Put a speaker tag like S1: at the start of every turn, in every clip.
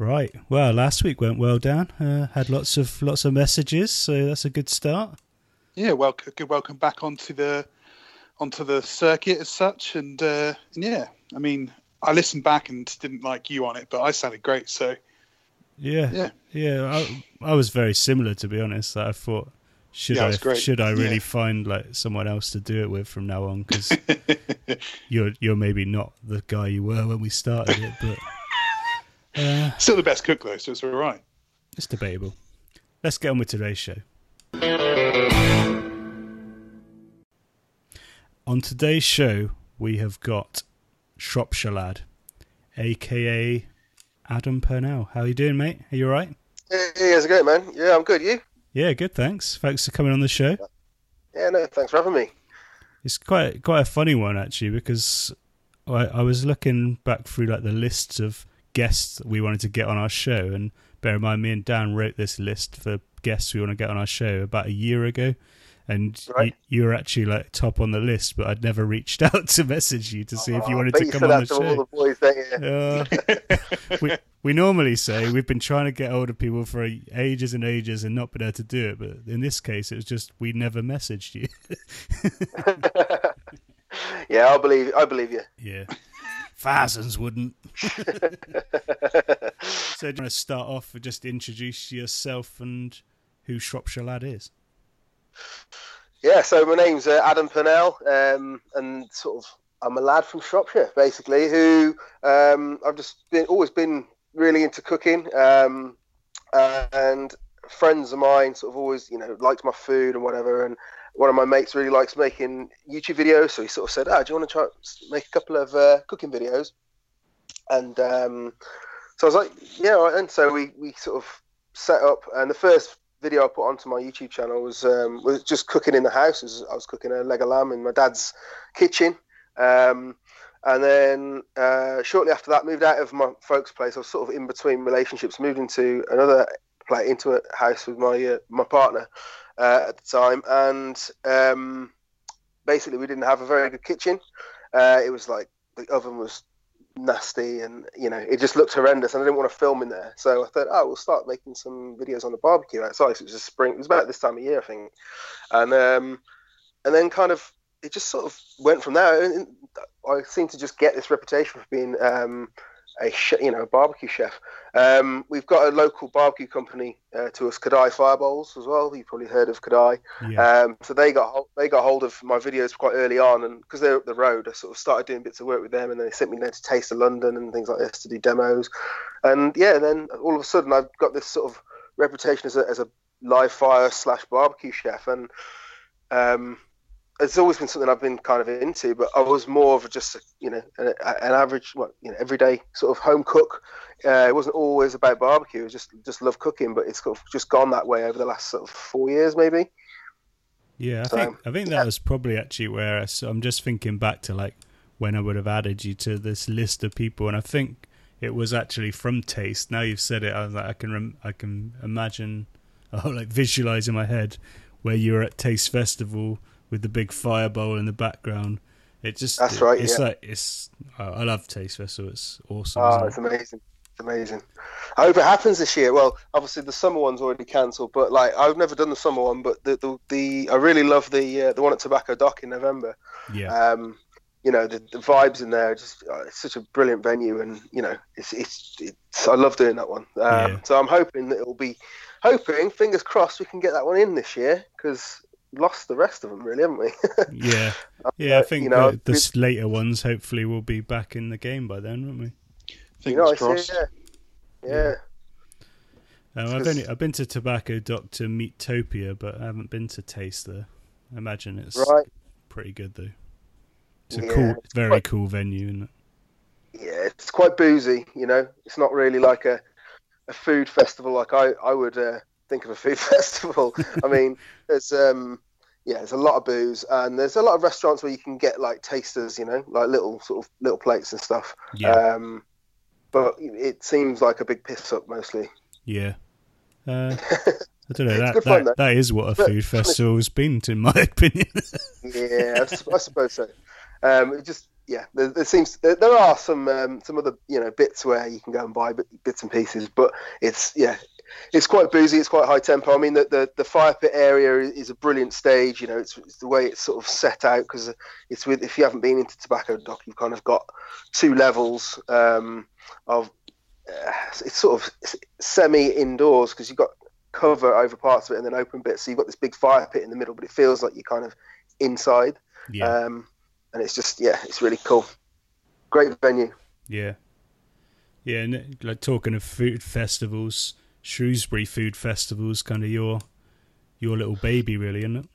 S1: Right. Well, last week went well, Dan. Uh, had lots of lots of messages, so that's a good start.
S2: Yeah, well, good welcome back onto the onto the circuit as such, and, uh, and yeah, I mean, I listened back and didn't like you on it, but I sounded great. So
S1: yeah,
S2: yeah,
S1: yeah. I, I was very similar, to be honest. I thought should
S2: Yeah,
S1: I should I really
S2: Yeah.
S1: find like someone else to do it with from now on because you're you're maybe not the guy you were when we started it, but uh,
S2: still the best cook though, so it's all right.
S1: it's debatable. Let's get on with today's show. On today's show, we have got Shropshire Lad, aka Adam Purnell. How are you doing, mate? Are you all right?
S3: Hey, how's it going, man? Yeah, I'm good. You?
S1: Yeah, good. Thanks. Thanks for coming on the show.
S3: Yeah, no, thanks for having me.
S1: It's quite quite a funny one actually because I, I was looking back through like the lists of guests we wanted to get on our show, and bear in mind, me and Dan wrote this list for guests we want to get on our show about a year ago, and
S3: Right.
S1: you, you were actually like top on the list, but I'd never reached out to message you to see if you
S3: Oh,
S1: wanted to come on the
S3: to all
S1: show.
S3: the boys, you?
S1: Uh, we we normally say we've been trying to get older people for ages and ages and not been able to do it, but in this case, it was just we never messaged you.
S3: yeah, I believe. I believe you.
S1: Yeah. Thousands wouldn't. so do you want to start off with just introduce yourself and who Shropshire Lad is?
S3: Yeah, so my name's uh, Adam Purnell, um, and sort of I'm a lad from Shropshire, basically, who um, I've just been always been really into cooking, um, and friends of mine sort of always, you know, liked my food and whatever, and one of my mates really likes making YouTube videos, so he sort of said, "Ah, do you want to try make a couple of uh, cooking videos?" And um, so I was like, "Yeah," right." and so we we sort of set up, and the first video I put onto my YouTube channel was um, was just cooking in the house. Was- I was cooking a leg of lamb in my dad's kitchen, um, and then uh, shortly after that, moved out of my folks' place. I was sort of in between relationships, moved into another into a house with my uh, my partner uh, at the time, and um, basically we didn't have a very good kitchen. Uh, it was like the oven was nasty and you know it just looked horrendous and I didn't want to film in there. So I thought oh we'll start making some videos on the barbecue outside. So it was just spring it was about this time of year I think. And um and then kind of it just sort of went from there. And I seem to just get this reputation for being um a sh- you know a barbecue chef. Um we've got a local barbecue company uh, to us Kadai Firebowls as well. You've probably heard of Kadai.
S1: Yeah.
S3: um, so they got they got hold of my videos quite early on, and because they're up the road, I sort of started doing bits of work with them, and then they sent me down to Taste of London and things like this to do demos, and yeah, then all of a sudden I've got this sort of reputation as a as a live fire slash barbecue chef, and um, it's always been something I've been kind of into, but I was more of a just a, you know an, an average, what you know, everyday sort of home cook. Uh, it wasn't always about barbecue. It was just just love cooking, but it's sort of just gone that way over the last sort of four years, maybe.
S1: Yeah, I
S3: So,
S1: think I think that was probably actually where I, so I'm just thinking back to like when I would have added you to this list of people, and I think it was actually from Taste. Now you've said it, I was like, I can rem- I can imagine, oh, like visualize in my head where you were at Taste Festival with the big fire bowl in the background. It just
S3: That's right,
S1: It's
S3: yeah.
S1: like it's I love Taste Festival. It's awesome.
S3: Oh, it's
S1: it?
S3: amazing. It's amazing. I hope it happens this year. Well, obviously the summer one's already cancelled, but like I've never done the summer one, but the the, the I really love the uh, the one at Tobacco Dock in November.
S1: yeah,
S3: Um, you know the, the vibes in there are just uh, it's such a brilliant venue, and you know it's it's, it's I love doing that one. Um,
S1: Yeah.
S3: So I'm hoping that it'll be hoping fingers crossed we can get that one in this year because lost the rest of them really, haven't we?
S1: yeah, yeah. I think
S3: you know,
S1: the, the later ones hopefully will be back in the game by then, won't we?
S3: you know,
S2: crossed.
S3: see, yeah, yeah.
S1: Um, I've only I've been to Tobacco Doctor to Meatopia, but I haven't been to Taste there. I imagine it's
S3: Right.
S1: pretty good though. It's a
S3: Yeah,
S1: cool,
S3: it's
S1: very
S3: quite-
S1: cool venue, isn't it?
S3: yeah, it's quite boozy. You know, it's not really like a, a food festival like I I would uh, think of a food festival. I mean, there's um yeah, there's a lot of booze and there's a lot of restaurants where you can get like tasters. You know, like little sort of little plates and stuff.
S1: Yeah,
S3: Um, but it seems like a big piss up mostly.
S1: yeah. Uh, I don't know. That
S3: good fun,
S1: that, that is what a
S3: But-
S1: food festival's been, in my opinion.
S3: Yeah, I suppose so. Um, it just yeah, there, there seems there, there are some um, some other you know bits where you can go and buy bits and pieces, but it's yeah, it's quite boozy. It's quite high tempo. I mean, the the, the fire pit area is a brilliant stage. You know, it's, it's the way it's sort of set out because it's with. If you haven't been into Tobacco Dock, you've kind of got two levels um, of. Uh, it's sort of semi indoors because you've got cover over parts of it and then open bits. So you've got this big fire pit in the middle, but it feels like you're kind of inside.
S1: Yeah.
S3: Um, and it's just yeah, it's really cool. Great venue.
S1: Yeah. Yeah, and like talking of food festivals, Shrewsbury Food Festival is kind of your your little baby, really, isn't it?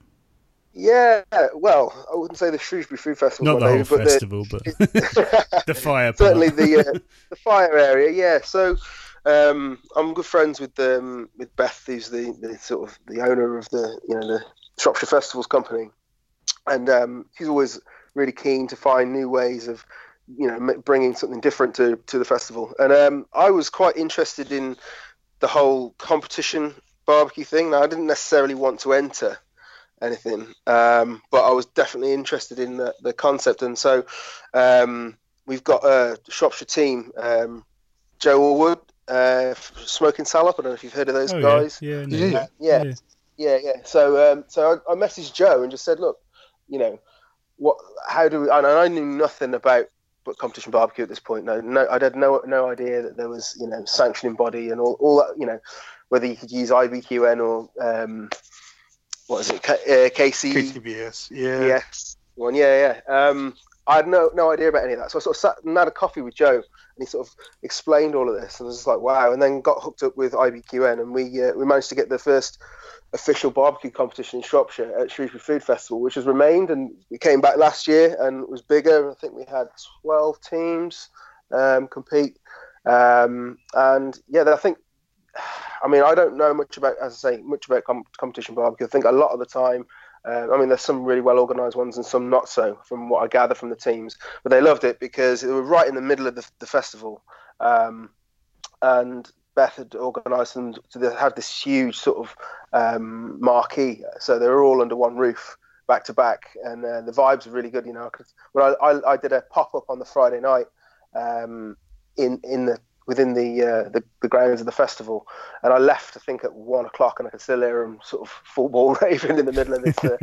S3: Yeah, well, I wouldn't say the Shrewsbury Food Festival.
S1: Not the whole
S3: but
S1: festival, but the fire.
S3: Certainly the uh, the fire area. Yeah, so um, I'm good friends with um, with Beth, who's the, the sort of the owner of the you know the Shropshire Festivals company, and um, she's always really keen to find new ways of you know bringing something different to to the festival. And um, I was quite interested in the whole competition barbecue thing. Now I didn't necessarily want to enter anything, um, but I was definitely interested in the, the concept. And so um, we've got a Shropshire team, um, Joe Allwood, uh, Smoking Salop. I don't know if you've heard of those
S1: Oh,
S3: guys.
S1: Yeah, yeah, no,
S2: Yeah.
S3: Yeah,
S1: yeah.
S3: yeah, yeah. So, um, so I, I messaged Joe and just said, look, you know, what? How do we? And I knew nothing about but competition barbecue at this point. No, no, I had no no idea that there was you know sanctioning body and all all that. You know, whether you could use IBQN or um, what is it, K, uh, KC,
S2: KCBS. Yeah.
S3: yes, one, yeah, yeah. Um, I had no no idea about any of that. So I sort of sat and had a coffee with Joe, and he sort of explained all of this, and I was just like, wow. And then got hooked up with IBQN, and we uh, we managed to get the first official barbecue competition in Shropshire at Shrewsbury Food Festival, which has remained, and we came back last year and was bigger. I think we had twelve teams um, compete, um, and yeah, I think. I mean, I don't know much about, as I say, much about com- competition barbecue. I think a lot of the time, uh, I mean, there's some really well organised ones and some not so, from what I gather from the teams. But they loved it because they were right in the middle of the, the festival, um, and Beth had organised them to have this huge sort of um, marquee, so they were all under one roof, back to back, and uh, the vibes were really good. You know, when I, I, I did a pop up on the Friday night um, in in the within the, uh, the the grounds of the festival, and I left I think at one o'clock, and I could still hear them sort of football ball raving in the middle of this, uh,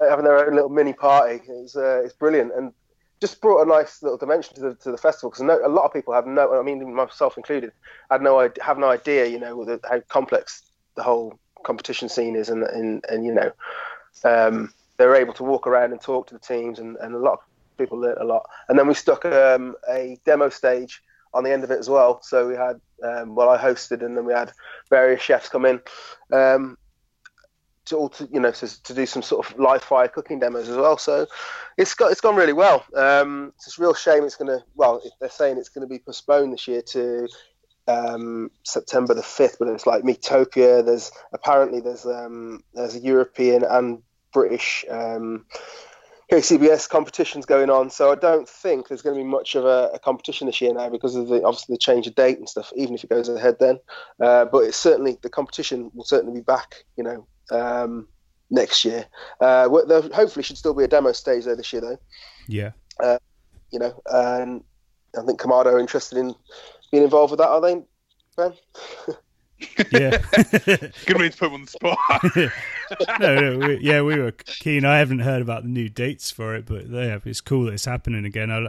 S3: having their own little mini party. It was uh, it's brilliant and just brought a nice little dimension to the to the festival because no, a lot of people have no, I mean myself included, had no idea, have no idea, you know, the, how complex the whole competition scene is, and and, and you know, um, they were able to walk around and talk to the teams, and, and a lot of people learnt a lot. And then we stuck um, a demo stage on the end of it as well. So we had, um, well, I hosted, and then we had various chefs come in. Um, to all to you know to, to do some sort of live fire cooking demos as well. So it's got it's gone really well. Um, it's a real shame it's going to well they're saying it's going to be postponed this year to um, September the fifth, but it's like Meatopia. There's apparently there's um, there's a European and British um, KCBS competitions going on. So I don't think there's going to be much of a, a competition this year now because of the obviously the change of date and stuff. Even if it goes ahead then, uh, but it's certainly the competition will certainly be back. You know um, next year. Uh, there hopefully should still be a demo stage there this year, though.
S1: Yeah.
S3: You know, and I think Kamado are interested in being involved with that, are they, Ben?
S1: Yeah.
S2: Good way to put him on the spot.
S1: no, no we, yeah, we were keen. I haven't heard about the new dates for it, but yeah, it's cool that it's happening again. I,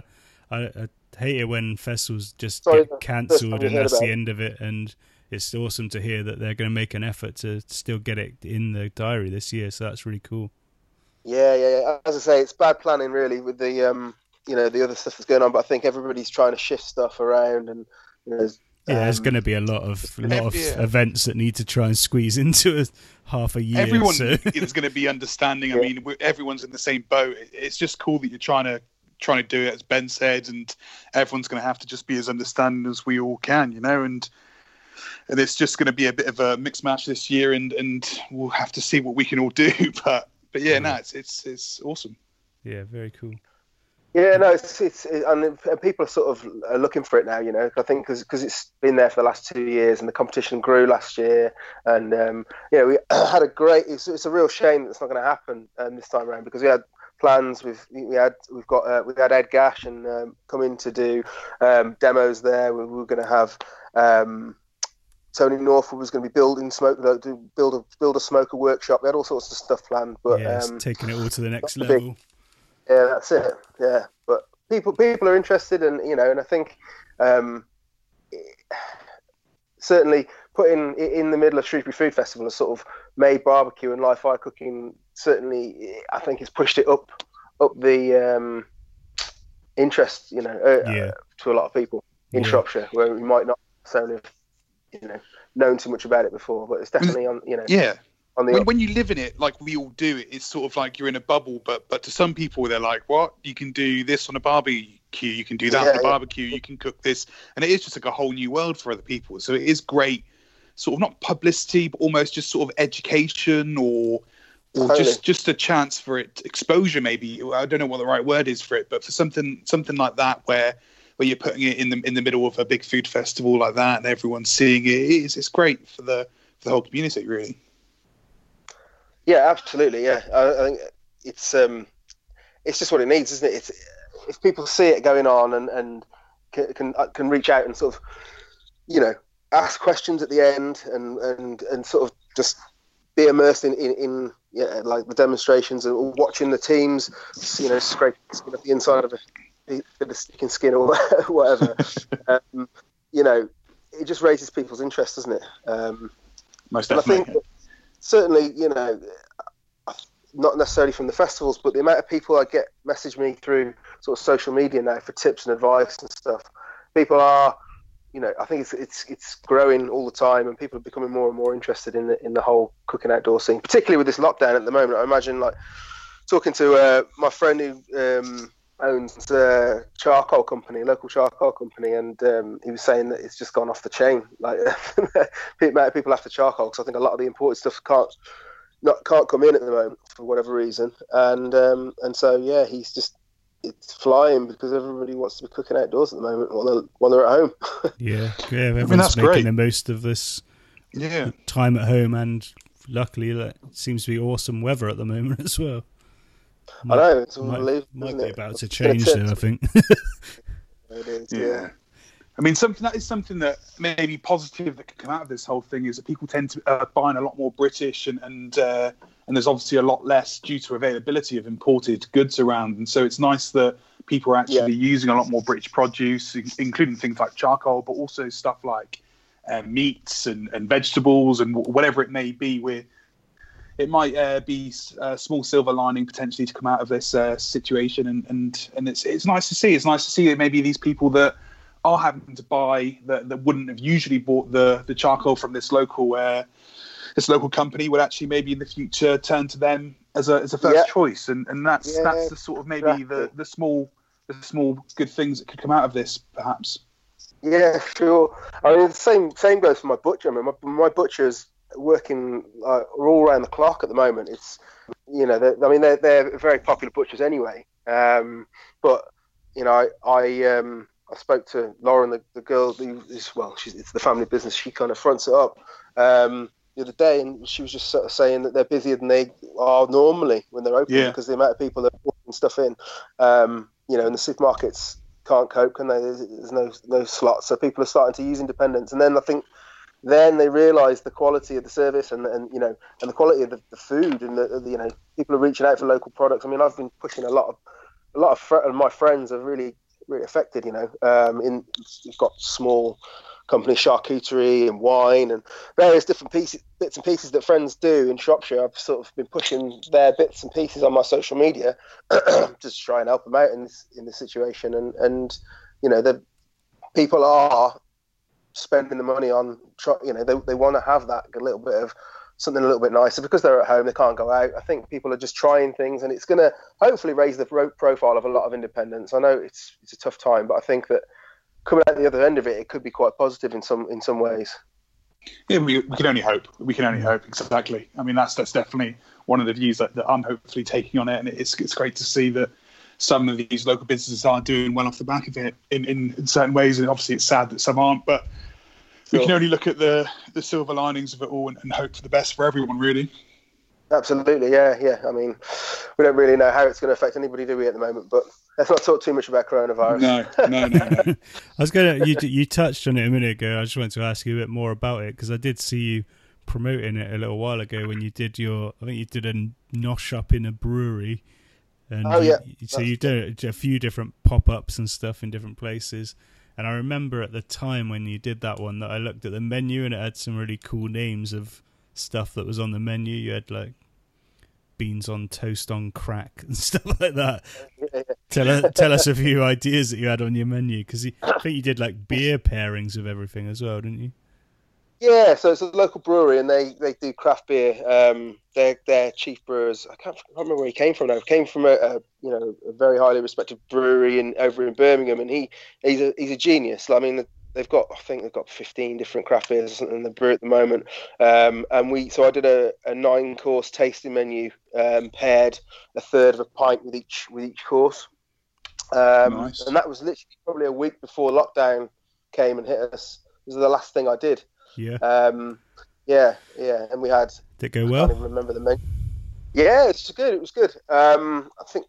S1: I, I hate it when festivals just
S3: Sorry,
S1: get cancelled and that's the end of it. And it's awesome to hear that they're going to make an effort to still get it in the diary this year. So that's really cool.
S3: Yeah, yeah, yeah. As I say, it's bad planning really with the um, you know, the other stuff that's going on. But I think everybody's trying to shift stuff around, and you know,
S1: Yeah, there's going to be a lot of lot of
S2: yeah.
S1: events that need to try and squeeze into a half a year.
S2: Everyone
S1: so.
S2: is going to be understanding. I mean, everyone's in the same boat. It's just cool that you're trying to trying to do it, as Ben said, and everyone's going to have to just be as understanding as we all can, you know. And and it's just going to be a bit of a mixed match this year, and and we'll have to see what we can all do. But but yeah, no, it's it's it's awesome.
S1: yeah, very cool.
S3: Yeah, no, it's it's it, and and people are sort of uh, looking for it now. You know, I think because it's been there for the last two years, and the competition grew last year, and um, yeah, we had a great. It's, it's a real shame that it's not going to happen um, this time around because we had plans. We've we had we've got uh, we had Ed Gash and um, come in to do um, demos there. We were going to have um, Tony Northwood was going to be building smoke, build a build a smoker workshop. We had all sorts of stuff planned, but
S1: yeah,
S3: um,
S1: taking it all to the next level. Big,
S3: yeah, that's it. Yeah, but people people are interested, and you know, and I think um, certainly putting in the middle of Shrewsbury Food Festival a sort of made barbecue and live fire cooking certainly I think has pushed it up up the um, interest, you know, uh,
S1: yeah.
S3: to a lot of people in yeah. Shropshire where we might not necessarily have, you know, known too much about it before, but it's definitely on, you know,
S2: yeah. When, when, you live in it, like we all do, it's sort of like you're in a bubble. But but to some people, they're like, "What? You can do this on a barbecue. You can do that yeah, on a barbecue. You can cook this," and it is just like a whole new world for other people. So it is great, sort of not publicity, but almost just sort of education or or totally. just just a chance for it exposure maybe i don't know what the right word is for it but for something something like that where where you're putting it in the in the middle of a big food festival like that and everyone's seeing it it's, it's great for the for the whole community really
S3: yeah absolutely yeah I, I think it's um it's just what it needs isn't it it's if people see it going on and and can can, uh, can reach out and sort of you know ask questions at the end and and and sort of just be immersed in, in, in yeah, like the demonstrations and watching the teams, you know, scraping skin off the inside of a bit of sticking skin or whatever. um, you know, it just raises people's interest, doesn't it? Um,
S2: Most definitely.
S3: I think certainly, you know, not necessarily from the festivals, but the amount of people I get message me through sort of social media now for tips and advice and stuff. People are you know, I think it's it's it's growing all the time, and people are becoming more and more interested in the in the whole cooking outdoor scene, particularly with this lockdown at the moment. I imagine, like talking to uh, my friend who um, owns a charcoal company, local charcoal company, and um, he was saying that it's just gone off the chain. Like people after charcoal, because I think a lot of the imported stuff can't not can't come in at the moment for whatever reason, and um, and so yeah, he's just it's flying because everybody wants to be cooking outdoors at the moment while they're, while they're at home.
S1: yeah, yeah, everyone's I mean, making great. the most of this
S2: yeah.
S1: time at home, and luckily that seems to be awesome weather at the moment as well.
S3: Might, I know it's
S1: might, might be about to change though. I think.
S3: it is, yeah. yeah.
S2: I mean, something that is something that may be positive that could come out of this whole thing is that people tend to uh, buying a lot more British and and uh, and there's obviously a lot less due to availability of imported goods around. And so it's nice that people are actually yeah. using a lot more British produce, including things like charcoal, but also stuff like uh, meats and, and vegetables and whatever it may be. Where it might uh, be a uh, small silver lining potentially to come out of this uh, situation, and, and and it's it's nice to see. It's nice to see that maybe these people that are having to buy that, that wouldn't have usually bought the the charcoal from this local uh, this local company would actually maybe in the future turn to them as a as a first yeah. choice, and and that's yeah, that's the sort of maybe exactly. the the small the small good things that could come out of this, perhaps.
S3: Yeah, sure. I mean, the same same goes for my butcher. I mean, my, my butcher's working uh, all around the clock at the moment. It's you know, I mean, they're they're very popular butchers anyway. Um, but you know, I I, um, I spoke to Lauren, the, the girl who is well, she's it's the family business. She kind of fronts it up. Um, the other day, and she was just sort of saying that they're busier than they are normally when they're open yeah. because the amount of people that are putting stuff in, um, you know, and the supermarkets can't cope, can they? There's, there's, no no slots, so people are starting to use independents, and then I think then they realise the quality of the service and, and you know and the quality of the, the food and the, the, you know people are reaching out for local products. I mean, I've been pushing a lot of a lot of, fr- my friends are really really affected. You know, um, in you've got small company charcuterie and wine and various different pieces, bits and pieces that friends do in Shropshire. I've sort of been pushing their bits and pieces on my social media just to try and help them out in this in this situation. And and you know the people are spending the money on you know they they want to have that a little bit of something a little bit nicer because they're at home they can't go out i think people are just trying things and it's going to hopefully raise the profile of a lot of independents i know it's it's a tough time but i think that coming out the other end of it, it could be quite positive in some in some ways.
S2: Yeah, we, we can only hope. We can only hope. Exactly. I mean, that's that's definitely one of the views that, that I'm hopefully taking on it, and it's it's great to see that some of these local businesses are doing well off the back of it in, in, in certain ways, and obviously it's sad that some aren't. But we can only look at the the silver linings of it all and, and hope for the best for everyone, really.
S3: Absolutely, yeah, yeah. I mean, we don't really know how it's going to affect anybody, do we, at the moment? But let's not talk too much about coronavirus.
S2: No, no, no, no.
S1: I was gonna. You you touched on it a minute ago. I just wanted to ask you a bit more about it because I did see you promoting it a little while ago when you did your. I think you did a nosh up in a brewery. And
S3: Oh,
S1: you-
S3: yeah.
S1: so you did a few different pop ups and stuff in different places. And I remember at the time when you did that one that I looked at the menu and it had some really cool names of stuff that was on the menu. You had like beans on toast on crack and stuff like that. Tell us, tell us a few ideas that you had on your menu because I think you did like beer pairings of everything as well, didn't you?
S3: Yeah, so it's a local brewery, and they, they do craft beer. Um, they're they're chief brewers. I can't, I can't remember where he came from now. He came from a, a you know a very highly respected brewery in over in Birmingham, and he he's a he's a genius. I mean, they've got I think they've got 15 different craft beers or something in the brew at the moment. Um, and we so I did a, a nine course tasting menu, um, paired a third of a pint with each with each course. Um,
S2: Nice.
S3: And that was literally probably a week before lockdown came and hit us. This is the last thing I did.
S1: Yeah.
S3: Um, yeah, yeah, and we had.
S1: Did it go
S3: I can't
S1: well?
S3: even remember the menu. Yeah, it's good. It was good. Um, I think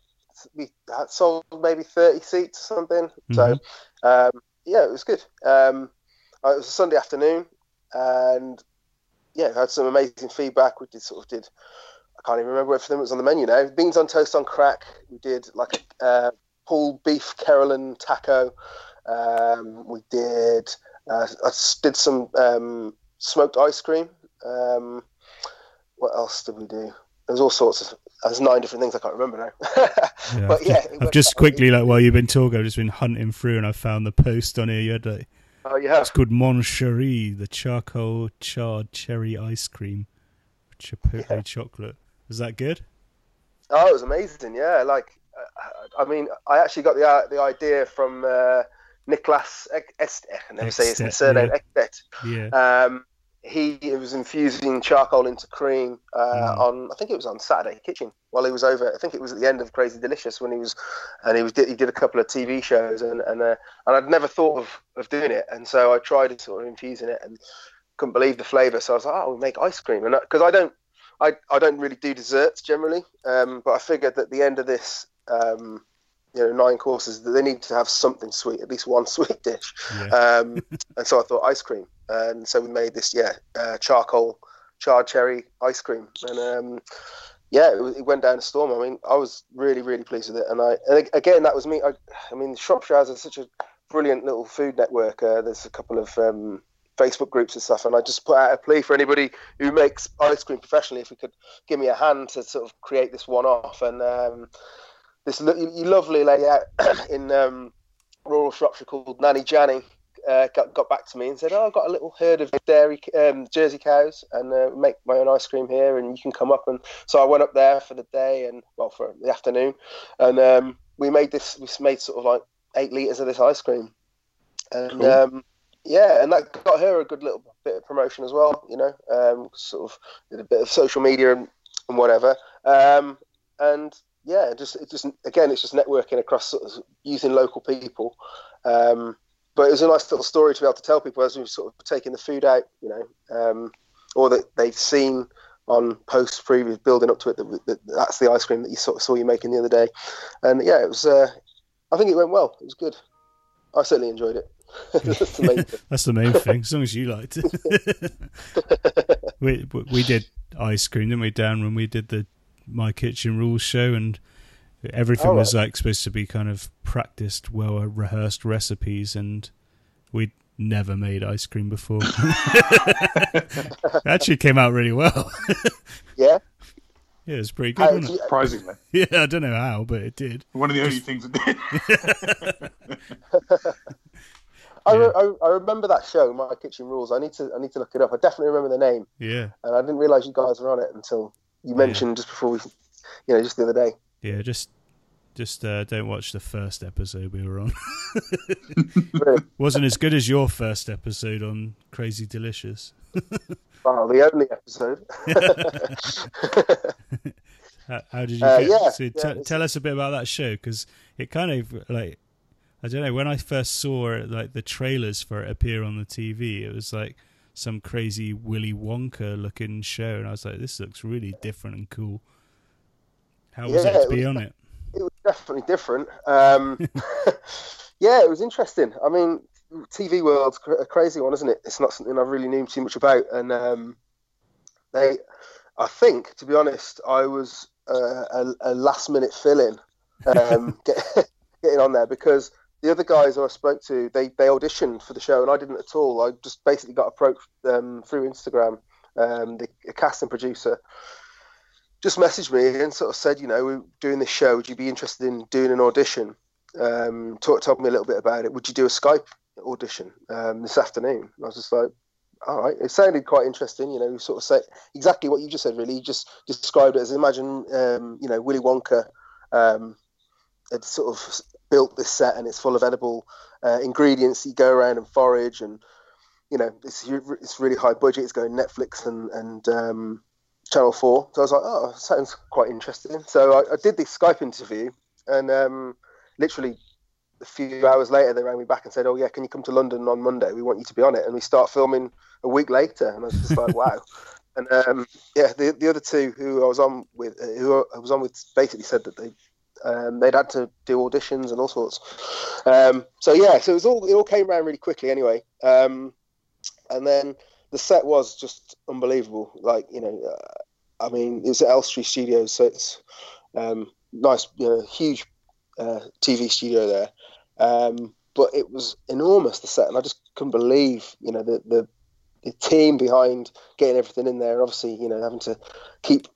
S3: we had sold maybe thirty seats or something. So, um, yeah, it was good. Um, uh, it was a Sunday afternoon, and yeah, had some amazing feedback. We did sort of did. I can't even remember what if them was on the menu now. Beans on toast on crack. We did like a uh, pulled beef Carolyn taco. Um, we did. Uh, I did some um, smoked ice cream. Um, what else did we do? There's all sorts of. There's nine different things I can't remember now.
S1: Yeah,
S3: but yeah,
S1: just, I've just quickly, like while you've been talking, I've just been hunting through and I found the post on here. You had like
S3: Oh, have.
S1: it's called Mon Cherie, the charcoal charred cherry ice cream, chipotle
S3: Yeah.
S1: chocolate. Is that good?
S3: Oh, it was amazing. Yeah, like uh, I mean, I actually got the uh, the idea from uh, Niklas Est. I never say his surname. Ekstedt.
S1: Yeah.
S3: Um, he was infusing charcoal into cream uh,
S1: Mm.
S3: on I think it was on Saturday Kitchen while he was over. I think it was at the end of Crazy Delicious when he was, and he was he did a couple of TV shows and and uh, and I'd never thought of, of doing it, and so I tried sort of infusing it and couldn't believe the flavour. So I was like, oh, we make ice cream, and because I don't I, I don't really do desserts generally, um, but I figured that at the end of this. Um, you know, nine courses they need to have something sweet, at least one sweet dish.
S1: Yeah.
S3: Um, and so I thought ice cream, and so we made this, yeah, uh, charcoal charred cherry ice cream, and um, yeah, it, it went down a storm. I mean, I was really, really pleased with it, and I, and again, that was me. I, I mean, Shropshire has such a brilliant little food network. Uh, there's a couple of um, Facebook groups and stuff, and I just put out a plea for anybody who makes ice cream professionally, if we could give me a hand to sort of create this one off, and um, this lo- lovely lady out in um, rural Shropshire called Nanny Janny uh, got, got back to me and said, "Oh, I've got a little herd of dairy um, Jersey cows and uh, make my own ice cream here, and you can come up." And so I went up there for the day and well for the afternoon, and um, we made this. We made sort of like eight liters of this ice cream, and
S2: Cool.
S3: um, yeah, and that got her a good little bit of promotion as well. You know, um, sort of did a bit of social media and, and whatever, um, and yeah, just it just again, it's just networking across sort of using local people. Um, but it was a nice little story to be able to tell people as we've sort of taken the food out, you know, um, or that they've seen on posts previous building up to it that, that that's the ice cream that you sort of saw you making the other day, and yeah, it was. Uh, I think it went well. It was good. I certainly enjoyed it. That's the main thing.
S1: That's the main thing. As long as you liked it. we we did ice cream, didn't we, Dan? When we did the My Kitchen Rules show, and everything
S3: Oh,
S1: was like supposed to be kind of practiced, well uh, rehearsed recipes, and we'd never made ice cream before. it actually came out really well.
S3: Yeah.
S1: Yeah, it was pretty good,
S3: How-
S1: wasn't it?
S2: Surprisingly,
S1: Yeah, I don't know how, but it did.
S2: one of the only things that did.
S3: I,
S1: Yeah.
S3: re- I, I remember that show, My Kitchen Rules. I need to I need to look it up. I definitely remember the name,
S1: Yeah,
S3: and I didn't realize you guys were on it until you mentioned just before we, you know, just the other day.
S1: yeah. Just just uh, don't watch the first episode we were on. Wasn't as good as your first episode on Crazy Delicious.
S3: Wow, the only episode.
S1: How, how did you
S3: Uh, yeah,
S1: so
S3: yeah, it's-
S1: tell us a bit about that show because it kind of like I don't know when I first saw like the trailers for it appear on the TV. It was like some crazy Willy Wonka looking show, and I was like, this looks really different and cool. How was
S3: Yeah,
S1: it to
S3: it
S1: be
S3: was-
S1: on it?
S3: it was definitely different. Um, yeah, it was interesting. I mean, TV world's cr- a crazy one, isn't it? It's not something I really knew too much about, and um, they, I think, to be honest, I was uh, a, a last minute fill in, um, get, getting on there because the other guys I spoke to, they they auditioned for the show, and I didn't at all. I just basically got approached um, through Instagram. Um, the, the casting producer just messaged me and sort of said, you know, we're doing this show. Would you be interested in doing an audition? Um, talk, told me a little bit about it. Would you do a Skype audition um, this afternoon? And I was just like, all right. It sounded quite interesting. You know, sort of say exactly what you just said. Really, you just described it as imagine, um, you know, Willy Wonka um, had sort of built this set and it's full of edible uh, ingredients. You go around and forage and you know, it's it's really high budget. It's going Netflix and and um, Channel Four. So I was like, oh, sounds quite interesting. So I, I did this Skype interview, and um, literally a few hours later, they rang me back and said, oh yeah, can you come to London on Monday? We want you to be on it, and we start filming a week later. And I was just like, wow. And um, yeah, the the other two who I was on with, uh, who I was on with, basically said that they um, they'd had to do auditions and all sorts. Um, so yeah, so it was all it all came around really quickly anyway. Um, and then the set was just unbelievable. Like you know, uh, I mean, it was at Elstree Studios, so it's um, nice, you know, huge uh, TV studio there. Um, but it was enormous the set, and I just couldn't believe you know the the, the team behind getting everything in there, obviously you know having to keep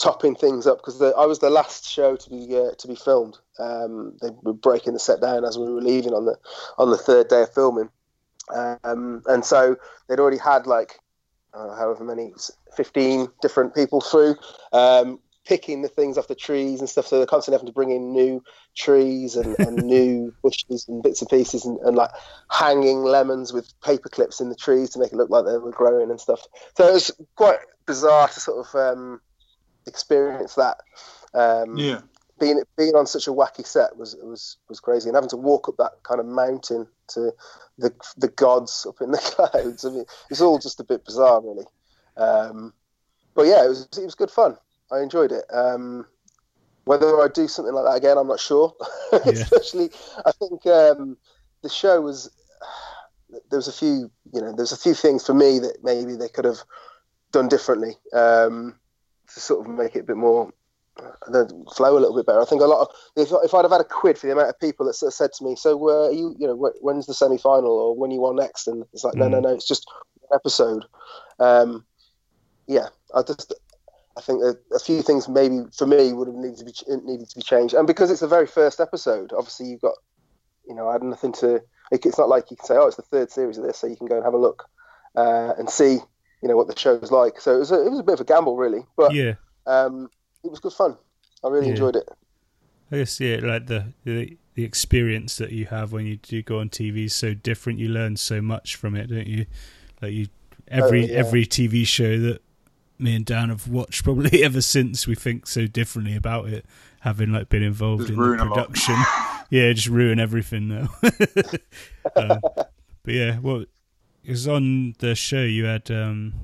S3: topping things up because I was the last show to be uh, to be filmed. Um, they were breaking the set down as we were leaving on the on the third day of filming, um, and so they'd already had like uh, however many, fifteen different people through. Um, picking the things off the trees and stuff so they're constantly having to bring in new trees and, and new bushes and bits and pieces and, and like hanging lemons with paper clips in the trees to make it look like they were growing and stuff so it was quite bizarre to sort of um, experience that. Um,
S2: Yeah.
S3: Being being on such a wacky set was was was crazy, and having to walk up that kind of mountain to the the gods up in the clouds. I mean, it's all just a bit bizarre, really. Um, but yeah, it was it was good fun. I enjoyed it. Um, whether I do something like that again, I'm not sure. Especially, I think um, the show was there was a few you know there's a few things for me that maybe they could have done differently um, to sort of make it a bit more uh, flow a little bit better. I think a lot of if, if I'd have had a quid for the amount of people that sort of said to me, "So, uh, are you you know wh- when's the semi final or when you on next?" and it's like, no, no, no, it's just episode. Um, yeah, I just I think a few things maybe for me would have needed to be ch- needed to be changed, and because it's the very first episode, obviously you've got you know I had nothing to. It's not like you can say, "Oh, it's the third series of this," so you can go and have a look uh, and see you know what the show's like. So it was a, it was a bit of a gamble, really, but
S1: yeah,
S3: um, it was good fun. I really
S1: Yeah.
S3: enjoyed it.
S1: I guess yeah, like the, the the experience that you have when you do go on TV is so different. You learn so much from it, don't you? Like you, every
S3: Oh, yeah.
S1: every TV show that me and Dan have watched probably ever since we think so differently about it, having like been involved
S2: Just
S1: in the
S2: ruin a lot.
S1: production. yeah, just ruin everything now. um, but yeah, well, because on the show you had um,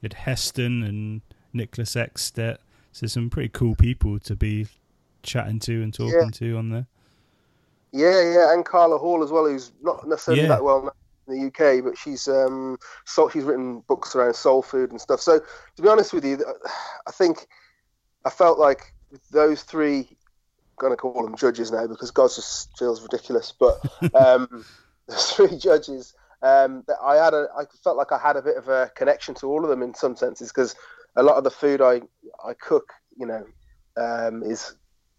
S1: you had Heston and Niklas Ekstedt, so some pretty cool people to be chatting to and talking
S3: Yeah.
S1: to on there.
S3: Yeah, yeah, and Carla Hall as well, who's not necessarily
S1: Yeah.
S3: that well known in the UK, but she's um, so she's written books around soul food and stuff. So to be honest with you, I think I felt like those three, I'm going to call them judges now because God just feels ridiculous, but um, the three judges. Um, that I had a, I felt like I had a bit of a connection to all of them in some senses because a lot of the food I I cook, you know, um, is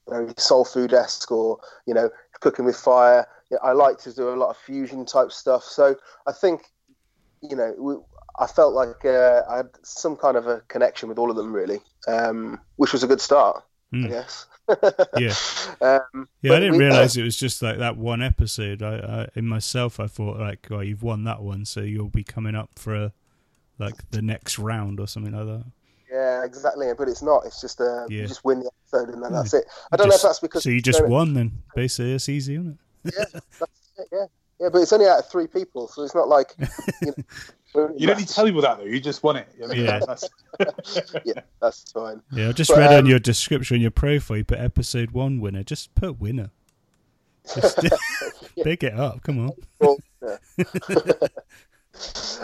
S3: very soul food esque or you know cooking with fire. I like to do a lot of fusion type stuff. So I think, you know, we, I felt like uh, I had some kind of a connection with all of them, really, um, which was a good start,
S1: Hmm.
S3: I guess.
S1: Yeah.
S3: Um,
S1: Yeah, I didn't
S3: we-
S1: realize it was just like that one episode. I, I in myself, I thought like, well, you've won that one, so you'll be coming up for a, like the next round or something like that.
S3: Yeah, exactly. But it's not. It's just uh,
S1: Yeah.
S3: you just win the episode and then
S1: Yeah.
S3: that's it. I don't know if that's because
S1: so you just won then. Basically, it's easy, isn't it?
S3: yeah, that's it, yeah, yeah. But it's only out of three people, so it's not like you know,
S2: You don't need to tell people that though. You just want it. I mean,
S1: Yeah.
S2: that's,
S3: yeah, that's fine.
S1: Yeah, I just
S3: But,
S1: read on
S3: um,
S1: your description, on your profile, you put episode one winner. Just put winner. Just big it up. Come on.
S3: Well, yeah.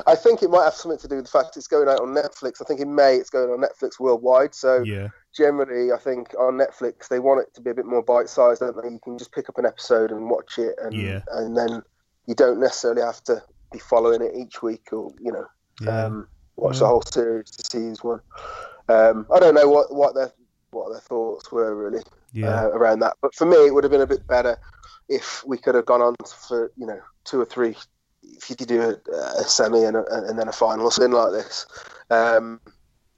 S3: I think it might have something to do with the fact it's going out on Netflix. I think in May it's going on Netflix worldwide. So
S1: Yeah,
S3: generally, I think on Netflix they want it to be a bit more bite-sized, don't they? You can just pick up an episode and watch it, and
S1: Yeah.
S3: and then you don't necessarily have to be following it each week or you know
S1: yeah.
S3: um, watch
S1: Yeah.
S3: the whole series to see who's won. Um, I don't know what what their what their thoughts were really
S1: yeah.
S3: uh, around that, but for me it would have been a bit better if we could have gone on for you know two or three. If you did do a, a semi and, a, and then a final or something like this, um,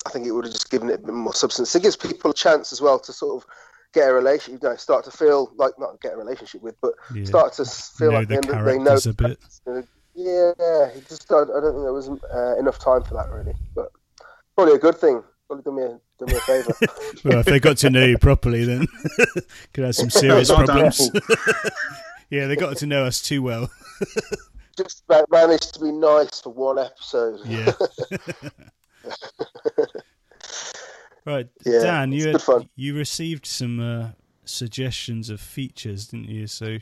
S3: I think it would have just given it a bit more substance. It gives people a chance as well to sort of get a relationship, you know, start to feel like not get a relationship with, but
S1: yeah.
S3: start to feel
S1: Know
S3: like
S1: the
S3: they, they know.
S1: a bit.
S3: Yeah, just I, I don't think there was uh, enough time for that really, but probably a good thing. Probably done me a, done me a favour.
S1: Well, if they got to know you properly, then could have some serious problems. yeah, they got to know us too well.
S3: just ma- managed to be nice for one episode.
S1: Yeah. right,
S3: Yeah,
S1: Dan, you
S3: fun.
S1: you received some uh, suggestions of features, didn't you? So,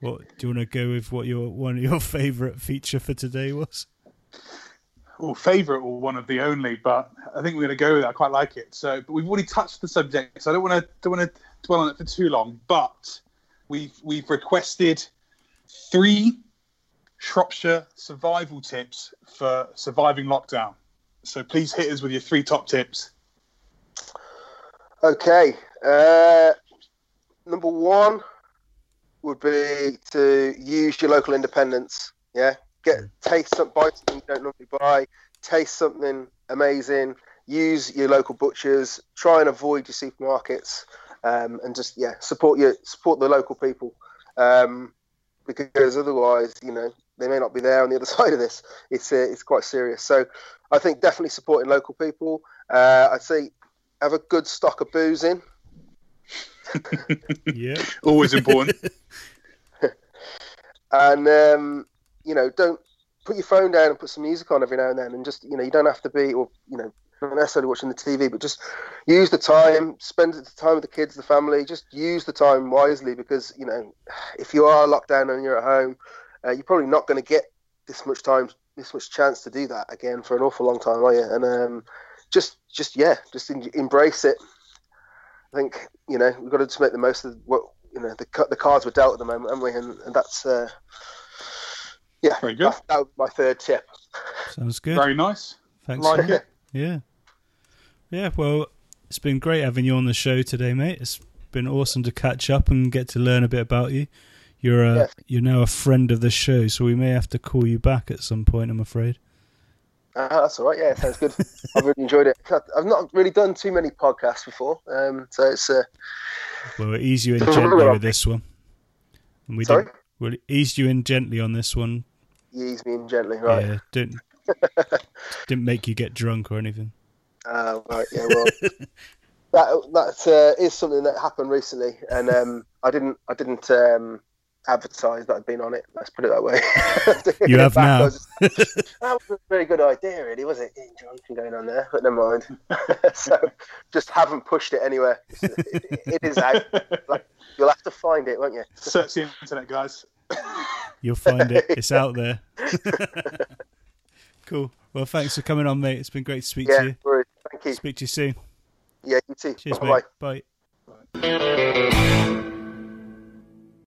S1: what do you want to go with? What your one of your favourite feature for today was?
S2: or favourite or one of the only, but I think we're going to go with it. I quite like it. So, but we've already touched the subject, so I don't want to don't want to dwell on it for too long. But we've we've requested three Shropshire survival tips for surviving lockdown. So please hit us with your three top tips.
S3: Okay. Uh, number one would be to use your local independence. Yeah. Get taste some buy something you don't normally buy. Taste something amazing. Use your local butchers. Try and avoid your supermarkets. Um, and just yeah, support your support the local people. Um, because otherwise, you know, they may not be there on the other side of this. It's uh, it's quite serious. So, I think definitely supporting local people. Uh, I'd say have a good stock of booze in.
S1: Yeah,
S2: Always important.
S3: and um, you know don't put your phone down and put some music on every now and then and just you know you don't have to be or you know not necessarily watching the tv but just use the time spend the time with the kids the family just use the time wisely because you know if you are locked down and you're at home uh, you're probably not going to get this much time this much chance to do that again for an awful long time are you? And um, just just yeah just en- embrace it i think you know we've got to just make the most of what you know the, the cards were dealt at the moment haven't we and, and that's uh, yeah,
S2: Very good.
S3: That, that would be my third tip.
S1: sounds good.
S2: Very nice.
S1: Thanks.
S2: Like it.
S1: Yeah. Yeah, well, it's been great having you on the show today, mate. It's been awesome to catch up and get to learn a bit about you. You're a,
S3: Yes.
S1: you're now a friend of the show, so we may have to call you back at some point, I'm afraid.
S3: Uh, that's all right. Yeah, sounds good. I've really enjoyed it. I've not really done too many podcasts before, um, so it's uh,
S1: Well, we'll ease you in gently with this one. And we
S3: sorry.
S1: we'll ease you in gently on this one.
S3: You ease me in gently, right?
S1: Yeah, didn't didn't make you get drunk or anything.
S3: Uh, right. Yeah. Well, that that uh, is something that happened recently, and um, I didn't I didn't um, advertise that I'd been on it. Let's put it that way.
S1: You have
S3: Back,
S1: now.
S3: was just- that was a very good idea, really, was it? Getting drunk and going on there, but never mind. so, just haven't pushed it anywhere. It, it is out. You'll have to find it, won't you?
S2: Search the internet, guys.
S1: You'll find it. It's out there. cool. Well, thanks for coming on, mate. It's been great to speak
S3: Yeah.
S1: to you.
S3: Bruce, Thank you.
S1: Speak to you soon.
S3: Yeah. You too.
S1: Cheers,
S3: Bye-bye.
S1: mate. Bye.